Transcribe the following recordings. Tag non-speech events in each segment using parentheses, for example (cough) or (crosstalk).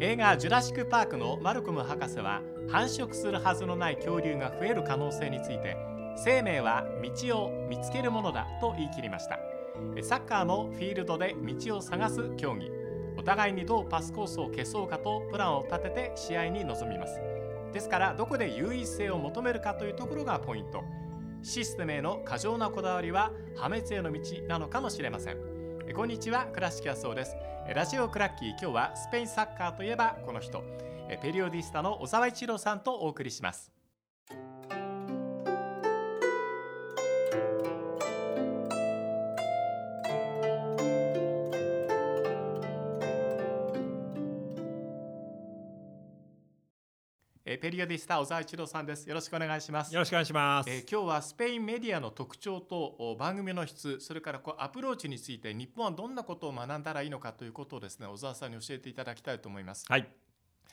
映画「ジュラシック・パーク」のマルコム博士は繁殖するはずのない恐竜が増える可能性について生命は道を見つけるものだと言い切りました。サッカーもフィールドで道を探す競技。お互いにどうパスコースを消そうかとプランを立てて試合に臨みます。ですからどこで優位性を求めるかというところがポイント。システムへの過剰なこだわりは破滅への道なのかもしれません。こんにちは。倉敷康夫です。ラジオクラッキー今日はスペインサッカーといえばこの人。 periodista の小澤一郎さんとお送りします。え periodista 小澤一郎さんです。よろしくお願いします。よろしくお願いします、えー今日はスペインメディアの特徴とお番組の質それからこうアプローチについて日本はどんなことを学んだらいいのかということをですね小澤さんに教えていただきたいと思います。はい。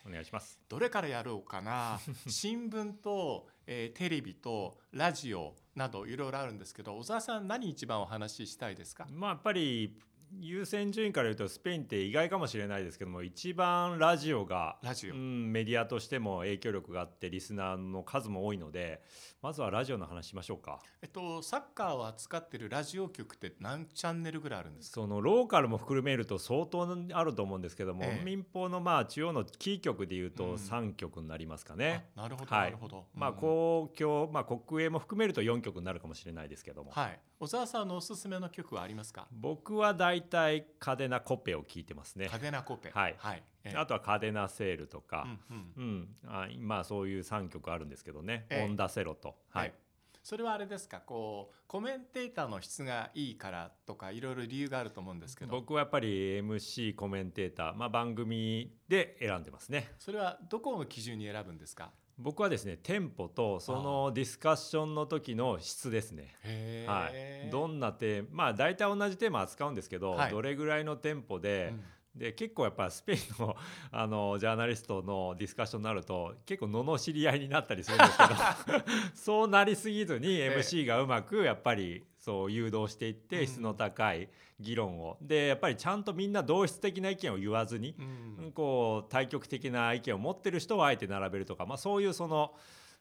お願いします。どれからやろうかな？(laughs) 新聞と、えーテレビとラジオなどいろいろあるんですけど小沢さん何一番お話ししたいですか？まあやっぱり優先順位から言うとスペインって意外かもしれないですけども一番ラジオがラジオ。うん、メディアとしても影響力があってリスナーの数も多いのでまずはラジオの話しましょうか。えっとサッカーを扱ってるラジオ局って何チャンネルぐらいあるんですか？そのローカルも含めると相当あると思うんですけども、ええ。民放のまあ中央のキー局でいううん。と3局になりますかね、あなるほど、はい。なるほど、まあうん。公共、まあ、国営も含めると4局になるかもしれないですけども、はい小沢さんのおすすめの曲はありますか？僕は大体カデナコペを聞いてますね。カデナコペ。はい。はい、ええ。あとはカデナセールとか、うんうん。うん、あまあそういう3曲あるんですけどね、ええ。オンダセロと、はい。ええそれはあれですか？こうコメンテーターの質がいいからとかいろいろ理由があると思うんですけど。僕はやっぱり MC コメンテーター、まあ、番組で選んでますね。それはどこの基準に選ぶんですか？僕はですねテンポとそのディスカッションの時の質ですね。へはい、どんなテーマまあ大体同じテーマ扱うんですけど、はい。どれぐらいのテンポで、うん。で結構やっぱスペインの (laughs) あのジャーナリストのディスカッションになると結構罵り合いになったりするんですけど (laughs) そうなりすぎずにええ MC がうまくやっぱりそう誘導していっうん。て質の高い議論を、でやっぱりちゃんとみんな同質的な意見を言わずに、うん。こう対極的な意見を持ってる人をあえて並べるとか、まあ、そういうその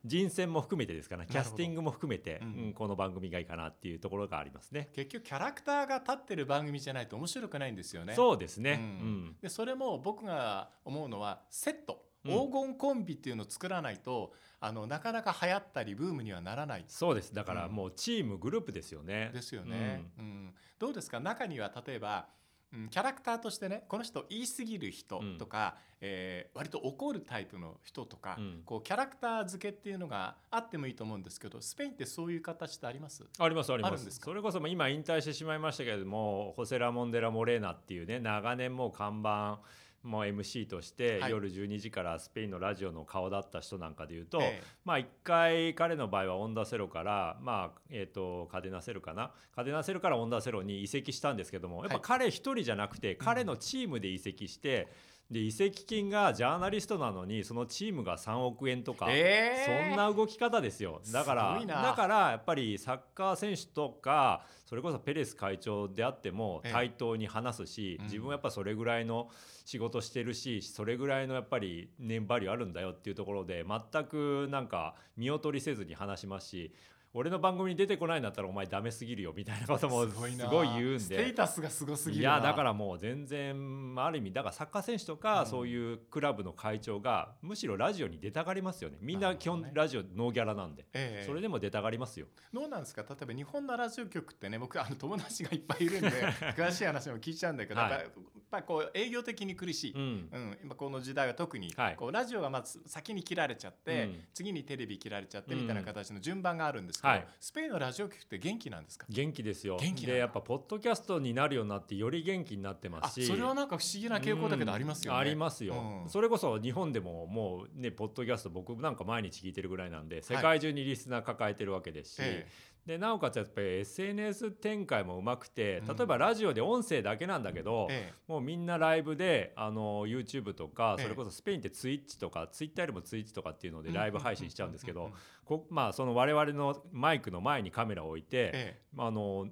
人選も含めてですかねキャスティングも含めて、うん。うんこの番組がいいかなっていうところがありますね。結局キャラクターが立ってる番組じゃないと面白くないんですよね。そうですね、ううん。んでそれも僕が思うのはセット。うん黄金コンビっていうのを作らないと、あのなかなか流行ったりブームにはならない。そうです。だからうん。もうチームグループですよね。ですよね、うん。どうですか？中には例えば、うん、キャラクターとしてねこの人言い過ぎる人とか、えー割と怒るタイプの人とか、うん。こうキャラクター付けっていうのがあってもいいと思うんですけどスペインってそういう形ってあります？ありますあります。あるんですか？それこそ今引退してしまいましたけれどもホセラモンデラ・モレーナっていうね長年もう看板もう MC としてはい。夜12時からスペインのラジオの顔だった人なんかでいうと、ええ。まあ一回彼の場合はオンダセロからまあえっ、とカデナセルかな？カデナセルからオンダセロに移籍したんですけどもやっぱはい。彼一人じゃなくて彼のチームで移籍して、で移籍金がジャーナリストなのにそのチームが3億円とか、えー。そんな動き方ですよ。だからだからやっぱりサッカー選手とかそれこそペレス会長であってもええ。対等に話すし、うん。自分はやっぱそれぐらいの仕事してるしそれぐらいのやっぱり年バリューあるんだよっていうところで全くなんか見劣りせずに話しますし俺の番組に出てこないんだったらお前ダメすぎるよみたいなこともすごいな。言うんステでー。タスがすごすぎいるな。やだからもう全然ある意味だからサッカー選手とうん。かそういうクラブの会長がむしろラジオに出たがりますよね。みんな基本ラジオノーギャラなんで。ええ。それでも出たがりますよ。どうなんですか？例えば日本のラジオ局ってね僕あの友達がいっぱいいるんで (laughs) 詳しい話も聞いちゃうんだけど、はい。やっぱこう営業的に苦しい、うん。うん、今この時代は特に、はい。こうラジオがまず先に切られちゃって、うん。次にテレビ切られちゃってうんみたいな形の順番があるんですけど、はい。スペインのラジオ局って元気なんですか？元気ですよ。元気でやっぱポッドキャストになるようになってより元気になってまあすし。それはなんか不思議な傾向だけどありますよね。うんありますよ、うん。それこそ日本でももうねポッドキャスト僕なんか毎日聞いてるぐらいなんで世界中にリスナー抱えてるわけですし、えでなおかつやっぱり SNS 展開もうまくてうん。例えばラジオで音声だけなんだけど、ええ。もうみんなライブであの YouTube とかええ。それこそスペインってツイッチとか、ツイッターよりもツイッチとかっていうのでうん。ライブ配信しちゃうんですけどまあその我々のマイクの前にカメラを置いて、え。あの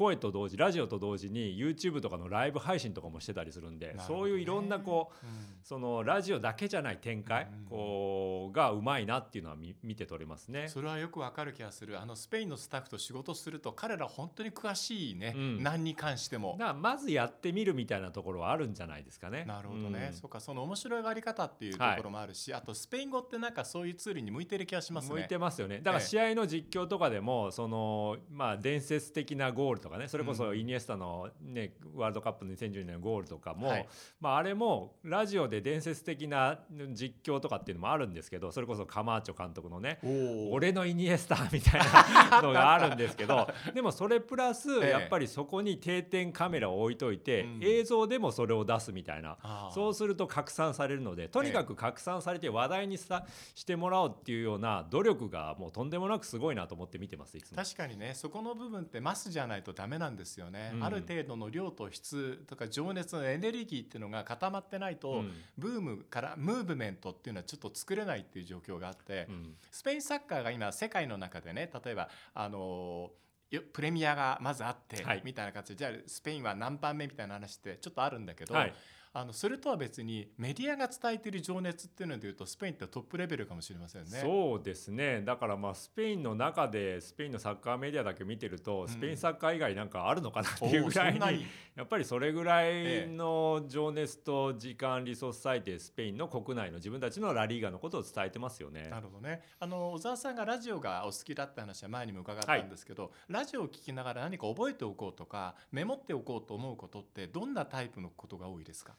声と同時ラジオと同時に YouTube とかのライブ配信とかもしてたりするんでね。そういういろんなこううん。そのラジオだけじゃない展開、うんうんこうがうまいなっていうのは見見て取れますね。それはよくわかる気がする。あのスペインのスタッフと仕事すると彼ら本当に詳しいね、うん。何に関しても。だまずやってみるみたいなところはあるんじゃないですかね。なるほどね、うん。そうかその面白いがり方っていうところもあるし、あとスペイン語ってなんかそういうツールに向いてる気がしますね。向いてますよね。だからええ試合の実況とかでも、そのまあ伝説的なゴールとかね。それこそイニエスタの、ねワールドカップの2010年のゴールとかも、はい。まあ、あれもラジオで伝説的な実況とかっていうのもあるんですけどそれこそカマーチョ監督のね俺のイニエスタみたいなのがあるんですけど (laughs) でもそれプラスええ。やっぱりそこに定点カメラを置いといて、うん。映像でもそれを出すみたいなあー。そうすると拡散されるのでとにかく拡散されて話題にさしてもらおうっていうような努力がもうとんでもなくすごいなと思って見てますいつも。確かにねそこの部分ってマスじゃないとダメなんですよね、うん。ある程度の量と質とか情熱のエネルギーっていうのが固まってないと、うん。ブームからムーブメントっていうのはちょっと作れないっていう状況があって、うん。スペインサッカーが今世界の中でね例えばあのよプレミアがまずあって、はい。みたいな形でじゃあスペインは何番目みたいな話ってちょっとあるんだけど、はいあのそれとは別にメディアが伝えている情熱っていうのでいうとスペインってトップレベルかもしれませんね。そうですねだからまあスペインの中でスペインのサッカーメディアだけ見てると、んスペインサッカー以外なんかあるのかなっていうぐらいにおーそん (laughs) やっぱりそれぐらいの情熱と時間リソース割いてスペインの国内の自分たちのラリーガのことを伝えてますよね。なるほどね。あの小沢さんがラジオがお好きだって話は前にも伺ったんですけど、ラジオを聞きながら何か覚えておこうとかメモっておこうと思うことってどんなタイプのことが多いですか？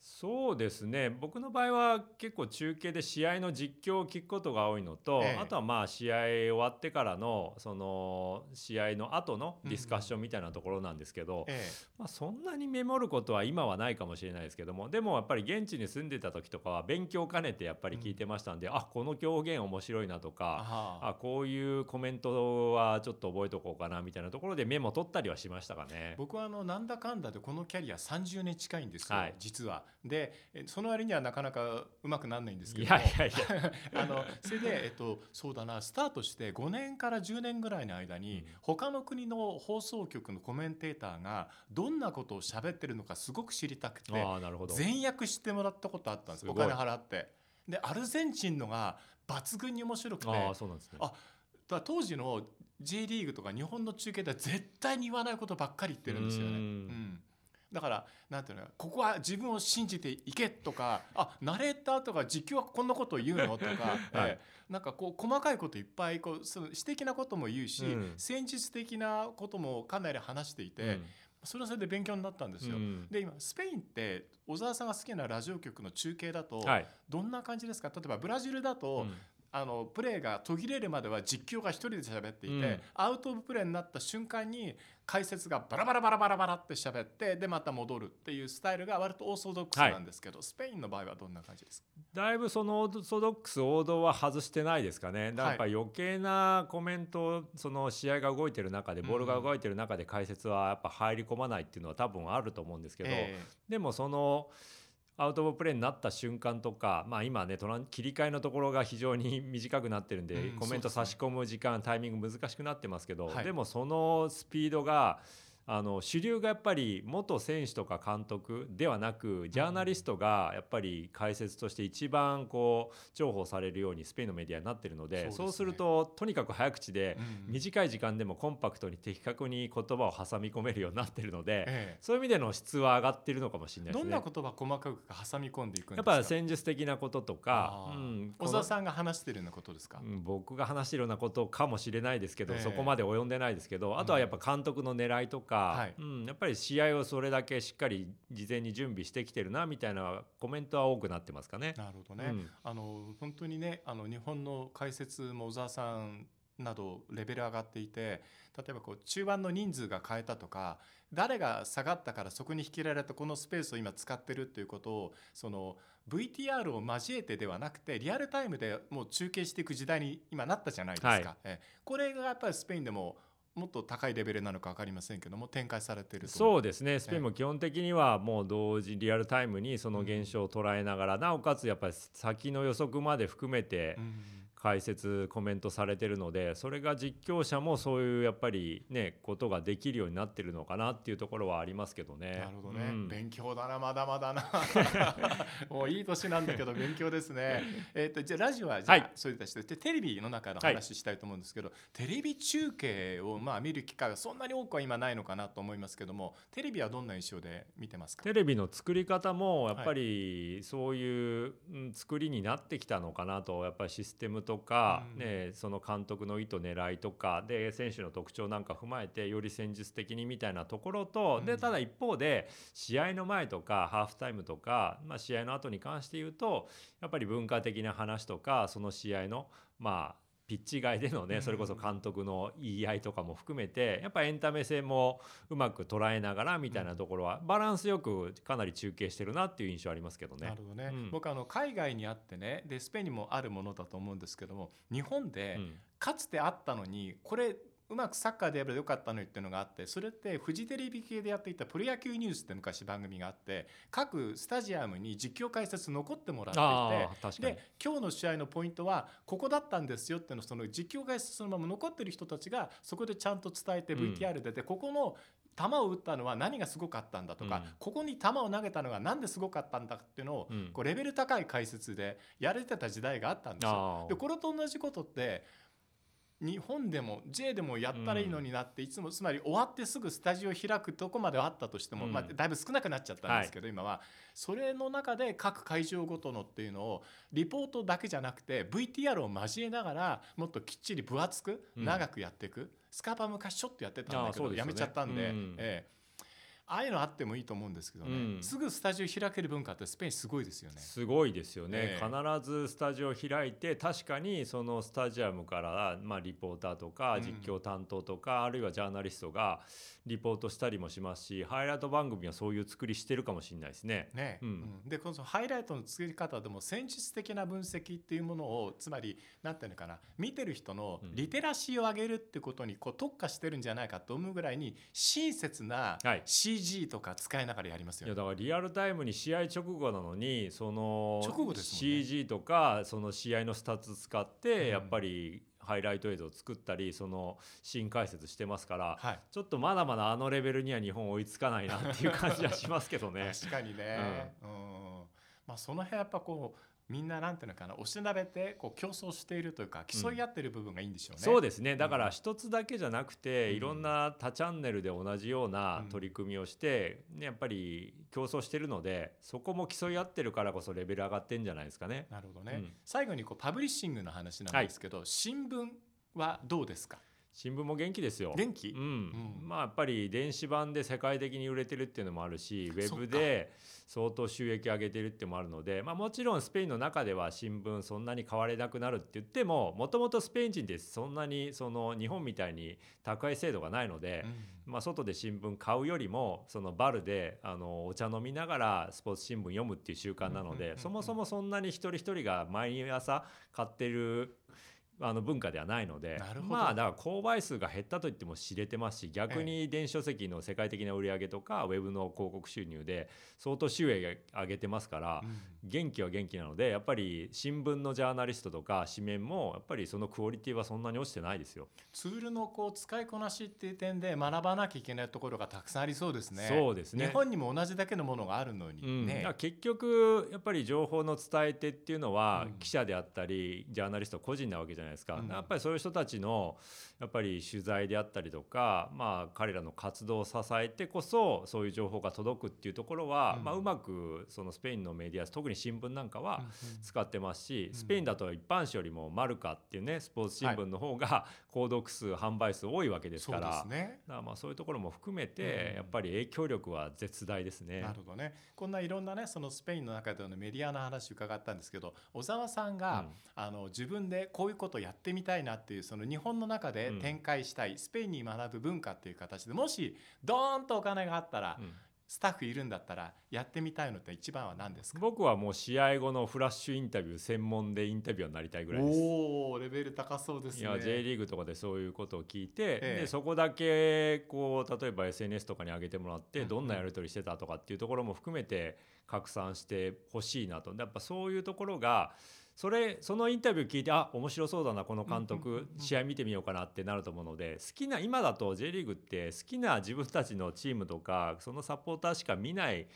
そうですね。僕の場合は結構中継で試合の実況を聞くことが多いのと、ええ。あとはまあ試合終わってからのその試合の後のディスカッションみたいなところなんですけど、えまあ、そんなにメモることは今はないかもしれないですけどもでもやっぱり現地に住んでた時とかは勉強兼ねてやっぱり聞いてましたんで、あこの表現面白いなとかああ。こういうコメントはちょっと覚えとこうかなみたいなところでメモ取ったりはしましたかね。僕はあのなんだかんだでこのキャリア30年近いんですよ、はい。実は。でえその割にはなかなかうまくならないんですけいどもやいやいや (laughs) あのそれで、えっと、そうだなスタートして5年から10年ぐらいの間に、うん他の国の放送局のコメンテーターがどんなことを喋ってるのかすごく知りたくて。全訳してもらったことあったんですお金払って。でアルゼンチンのが抜群に面白くてああそうなんですね。あだ当時の J リーグとか日本の中継では絶対に言わないことばっかり言ってるんですよね。ううんんだからなんていうのここは自分を信じていけとかあナレーターとか実況はこんなことを言うのとか、(laughs) はい。ええなんかこう細かいこといっぱいこうその私的なことも言うし、うん。戦術的なこともかなり話していて、うん。それはそれで勉強になったんですよ。うん。で今スペインって小沢さんが好きなラジオ局の中継だと、はい。どんな感じですか？例えばブラジルだと、うん。あのプレーが途切れるまでは実況が一人で喋っていて、うん。アウト・オブ・プレーになった瞬間に解説がバラバラバラバラバラって喋ってでまた戻るっていうスタイルが割とオーソドックスなんですけど、スペインの場合はどんな感じですか？だいぶそのオーソドックス王道は外してないですかね。だからやっぱり余計なコメントその試合が動いてる中でボールが動いてる中で解説はやっぱ入り込まないっていうのは多分あると思うんですけど、え。でもそのアウト・オブ・プレーになった瞬間とか、まあ、今ねトラン切り替えのところが非常に (laughs) 短くなってるんで、うんコメント差し込む時間、タイミング難しくなってますけど、はい。でもそのスピードがあの主流がやっぱり元選手とか監督ではなくジャーナリストがやっぱり解説として一番こう重宝されるようにスペインのメディアになってるのでそうでするととにかく早口でうん。短い時間でもコンパクトに的確に言葉を挟み込めるようになってるので、えそういう意味での質は上がってるのかもしれないですね。どんな言葉細かく挟み込んでいくんですやっかぱ戦術的なこととかうん小沢さんが話してるようなことですか、うん僕が話してるようなことかもしれないですけど、ええ。そこまで及んでないですけどあとはやっぱ監督の狙いとか、はい。うん、やっぱり試合をそれだけしっかり事前に準備してきてるなみたいなコメントは多くなってますかね。なるほどね、うん。あの本当にねあの日本の解説も小沢さんなどレベル上がっていて例えばこう中盤の人数が変えたとか誰が下がったからそこに引きられたこのスペースを今使ってるっていうことをその VTR を交えてではなくてリアルタイムでもう中継していく時代に今なったじゃないですか、はい。え。これがやっぱりスペインでももっと高いレベルなのか分かりませんけども展開されているとそうですね。スペインも基本的にはもう同時リアルタイムにその現象を捉えながらなおかつやっぱり先の予測まで含めてうん解説コメントされてるのでそれが実況者もそういうやっぱりねことができるようになってるのかなっていうところはありますけどね。なるほどね、うん。勉強だなまだまだな。(laughs) もういい年なんだけど勉強ですね。えっとじゃあラジオはじゃあ、はい。そういったしてでテレビの中の話したいと思うんですけど、テレビ中継をまあ見る機会がそんなに多くは今ないのかなと思いますけどもテレビはどんな印象で見てますか？テレビの作り方もやっぱりそういううん作りになってきたのかなとやっぱりシステムとか、うん。ね、その監督の意図狙いとかで選手の特徴なんか踏まえてより戦術的にみたいなところと、うん。でただ一方で試合の前とかハーフタイムとか、まあ、試合の後に関して言うとやっぱり文化的な話とかその試合のまあピッチ外でのうん。ねそれこそ監督の言い合いとかも含めてやっぱエンタメ性もうまく捉えながらみたいなところはバランスよくかなり中継してるなっていう印象ありますけどね。な。るほどね、うん。僕あの海外にあってねでスペインにもあるものだと思うんですけども日本でうん。かつてあったのにこれうまくサッカーでやればよかったのにっていうのがあってそれってフジテレビ系でやっていたプロ野球ニュースって昔番組があって各スタジアムに実況解説残ってもらっていてで今日の試合のポイントはここだったんですよっていうのをその実況解説そのまま残ってる人たちがそこでちゃんと伝えてうん。VTR で、でここの球を打ったのは何がすごかったんだとか、うん。ここに球を投げたのが何ですごかったんだっていうのを、うん。こうレベル高い解説でやれてた時代があったんですよ。でこれと同じことって日本でも J でもやったらいいのになって、いつもつまり終わってすぐスタジオ開くとこまではあったとしても、うん。まあ、だいぶ少なくなっちゃったんですけど、今は。それの中で各会場ごとのっていうのをリポートだけじゃなくて VTR を交えながらもっときっちり分厚くうん。長くやっていく、スカパー昔ちょっとやってたんだけど、やめちゃったんで、うん。ええああいうのあってもいいと思うんですけどね、うん。すぐスタジオ開ける文化ってスペインすごいですよね。すごいですよね、ええ。必ずスタジオ開いて確かにそのスタジアムから、まあ、リポーターとかうん。実況担当とか、あるいはジャーナリストがリポートしたりもしますしハイライト番組はそういう作りしてるかもしれないですね。ね。うん。うん。でこのハイライトの作り方でも戦術的な分析っていうものをつまりなんていうのかな見てる人のうん。リテラシーを上げるってことにこう特化してるんじゃないかと思うぐらいに親切なはい CG とか使いながらやりますよね。いやだからリアルタイムに試合直後なのにその直後ですもんね。CG とかその試合のスタッツ使っうん。てやっぱりハイライト映像を作ったりその新解説してますからはい。ちょっとまだまだあのレベルには日本追いつかないなっていう感じはしますけどね。(laughs) 確かにね、うん。まあ、その辺やっぱこうみんななんていうのかな押しなべてこう競争しているというか競い合ってる部分がいいんでしょうね。そうですね。だから一つだけじゃなくて、うん。いろんな多チャンネルで同じようなうん。取り組みをして、ね、やっぱり競争してるのでそこも競い合ってるからこそレベル上がってんじゃないですかね。なるほどね、うん。最後にこうパブリッシングの話なんですけど、新聞はどうですか？新聞も元気ですよ。元気、うん。うん。まあやっぱり電子版で世界的に売れてるっていうのもあるしウェブで相当収益上げてるってもあるので、まあ、もちろんスペインの中では新聞そんなに買われなくなるって言ってももともとスペイン人ってそんなにその日本みたいに宅配制度がないので、うん。まあ、外で新聞買うよりもそのバルであのお茶飲みながらスポーツ新聞読むっていう習慣なのでそもそもそんなに一人一人が毎朝買ってるあの文化ではないのでまあだから購買数が減ったと言っても知れてますし逆に電子書籍の世界的な売り上げとかウェブの広告収入で相当収益上げてますからうん。元気は元気なのでやっぱり新聞のジャーナリストとか紙面もやっぱりそのクオリティはそんなに落ちてないですよ。ツールのこう使いこなしっていう点で学ばなきゃいけないところがたくさんありそうですね。そうですね。日本にも同じだけのものがあるのに。うん、だねから。結局やっぱり情報の伝え手っていうのはうん。記者であったりジャーナリスト個人なわけじゃないですか、うんやっぱりそういう人たちのやっぱり取材であったりとか、まあ、彼らの活動を支えてこそそういう情報が届くっていうところは、うんうまあ、うまくそのスペインのメディア特に新聞なんかは使ってますし、うんスペインだと一般紙よりもマルカっていうねスポーツ新聞の方が購読数販売数多いわけですそうから。ですね。だからまあそういうところも含めて、うんやっぱり影響力は絶大ですね。なるほどね。こんないろんなねそのスペインの中でのメディアの話伺ったんですけど、小沢さんが、うんあの自分でこういうことをやってみたいなっていうその日本の中でうん。展開したい、スペインに学ぶ文化っていう形でもしドーンとお金があったら、うん。スタッフいるんだったらやってみたいのって一番は何ですか？僕はもう試合後のフラッシュインタビュー専門でインタビュアーになりたいぐらいです。おおレベル高そうですね。いや J リーグとかでそういうことを聞いて、ええでそこだけこう例えば SNS とかに上げてもらって、うんうん。どんなやり取りしてたとかっていうところも含めて拡散してほしいなと。やっぱそういうところがそれそのインタビュー聞いてあ面白そうだなこの監督うん試合見てみようかなってなると思うので好きな今だと J リーグって好きな自分たちのチームとかそのサポーターしか見ない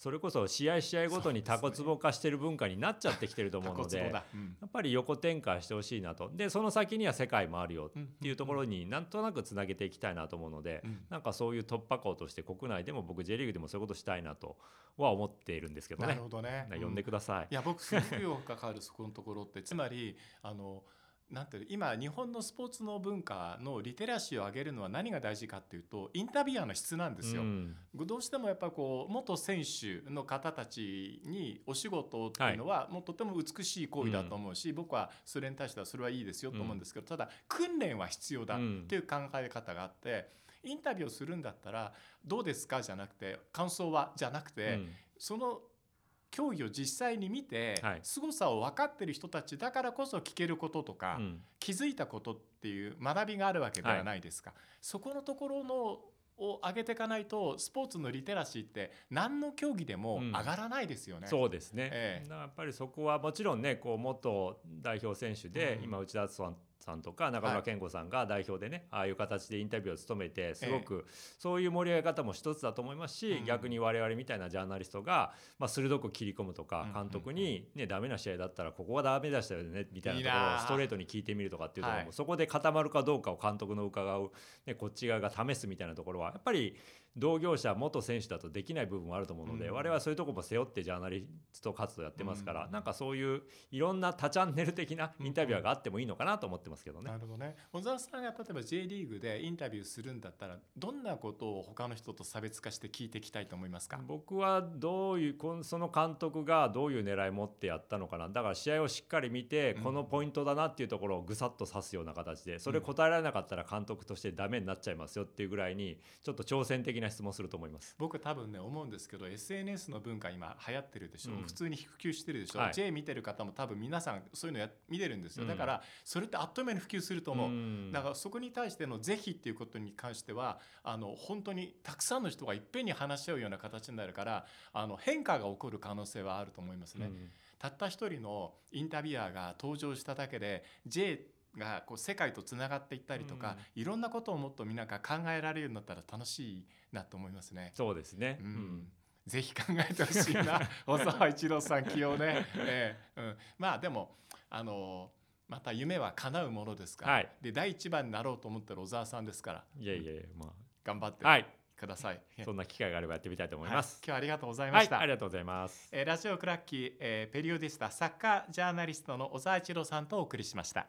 それこそ試合試合ごとにタコツボ化してる文化になっちゃってきてると思うのでやっぱり横展開してほしいなと。でその先には世界もあるよ。っていうところになんとなくつなげていきたいなと思うので、うん。なんかそういう突破口として国内でも僕 J リーグでもそういうことしたいなとは思っているんですけどね。なる。ほどね。呼んでください。いや僕すごく関わるそこのところってつまりあのなんていうの今日本のスポーツの文化のリテラシーを上げるのは何が大事かっていうとインタビュアーの質なんですよ。うん。どうしてもやっぱこう元選手の方たちにお仕事っていうのはもうとても美しい行為だと思うし、僕はそれに対してはそれはいいですよと思うんですけど、ただ訓練は必要だっていう考え方があって、インタビューをするんだったらどうですかじゃなくて感想はじゃなくて、うん。その競技を実際に見て、はい。凄さを分かってる人たちだからこそ聞けることとか、うん。気づいたことっていう学びがあるわけではないですか、そこのところのを上げていかないとスポーツのリテラシーって何の競技でもうん。上がらないですよね。そうですね、ええ。やっぱりそこはもちろんねこう元代表選手で、うん。今内田さんさんとか中村健吾さんが代表でね、ああいう形でインタビューを務めてすごくそういう盛り上げ方も一つだと思いますし、うん。逆に我々みたいなジャーナリストが、まあ、鋭く切り込むとかうん監督に、ねダメな試合だったらここがダメでしたよねみたいなところをストレートに聞いてみるとかっていうところも、はい。そこで固まるかどうかを監督の伺う、ね、こっち側が試すみたいなところはやっぱり同業者元選手だとできない部分もあると思うので、うん。我々はそういうところも背負ってジャーナリスト活動やってますから、うん。なんかそういういろんな多チャンネル的なインタビュアーがあってもいいのかなと思ってますけどね。なるほどね。小沢さんが例えば J リーグでインタビューするんだったらどんなことを他の人と差別化して聞いていきたいと思いますか、僕はどういうその監督がどういう狙い持ってやったのかな。だから試合をしっかり見て、うん。このポイントだなっていうところをぐさっと指すような形でそれ答えられなかったら監督としてダメになっちゃいますよっていうぐらいにちょっと挑戦的な質問すると思います。僕多分ね思うんですけど SNS の文化今流行ってるでしょ、うん。普通に普及してるでしょ、はい。J 見てる方も多分皆さんそういうのや見てるんですよ、うん。だからそれってあっという間に普及すると思う、ん。だからそこに対しての是非っていうことに関してはあの本当にたくさんの人がいっぺんに話し合うような形になるからあの変化が起こる可能性はあると思いますね。うん。たった一人のインタビュアーが登場しただけで J がこう世界とつながっていったりとか、いろんなことをもっとみんなが考えられるようになったら楽しいなと思いますね。そうですね、ううん。んぜひ考えてほしいな。(laughs) 小沢一郎さん起用ね、ええ。うん、まあでもあのまた夢は叶うものですから、はい。で第一番になろうと思ってる小沢さんですから。いやいやいやま頑張ってあはい。ください。(laughs) そんな機会があればやってみたいと思いはい。ます。今日はありがとうございまはい、した。ありがとうございます。えーラジオクラッキー、えーペリオディスタサッカージャーナリストの小沢一郎さんとお送りしました。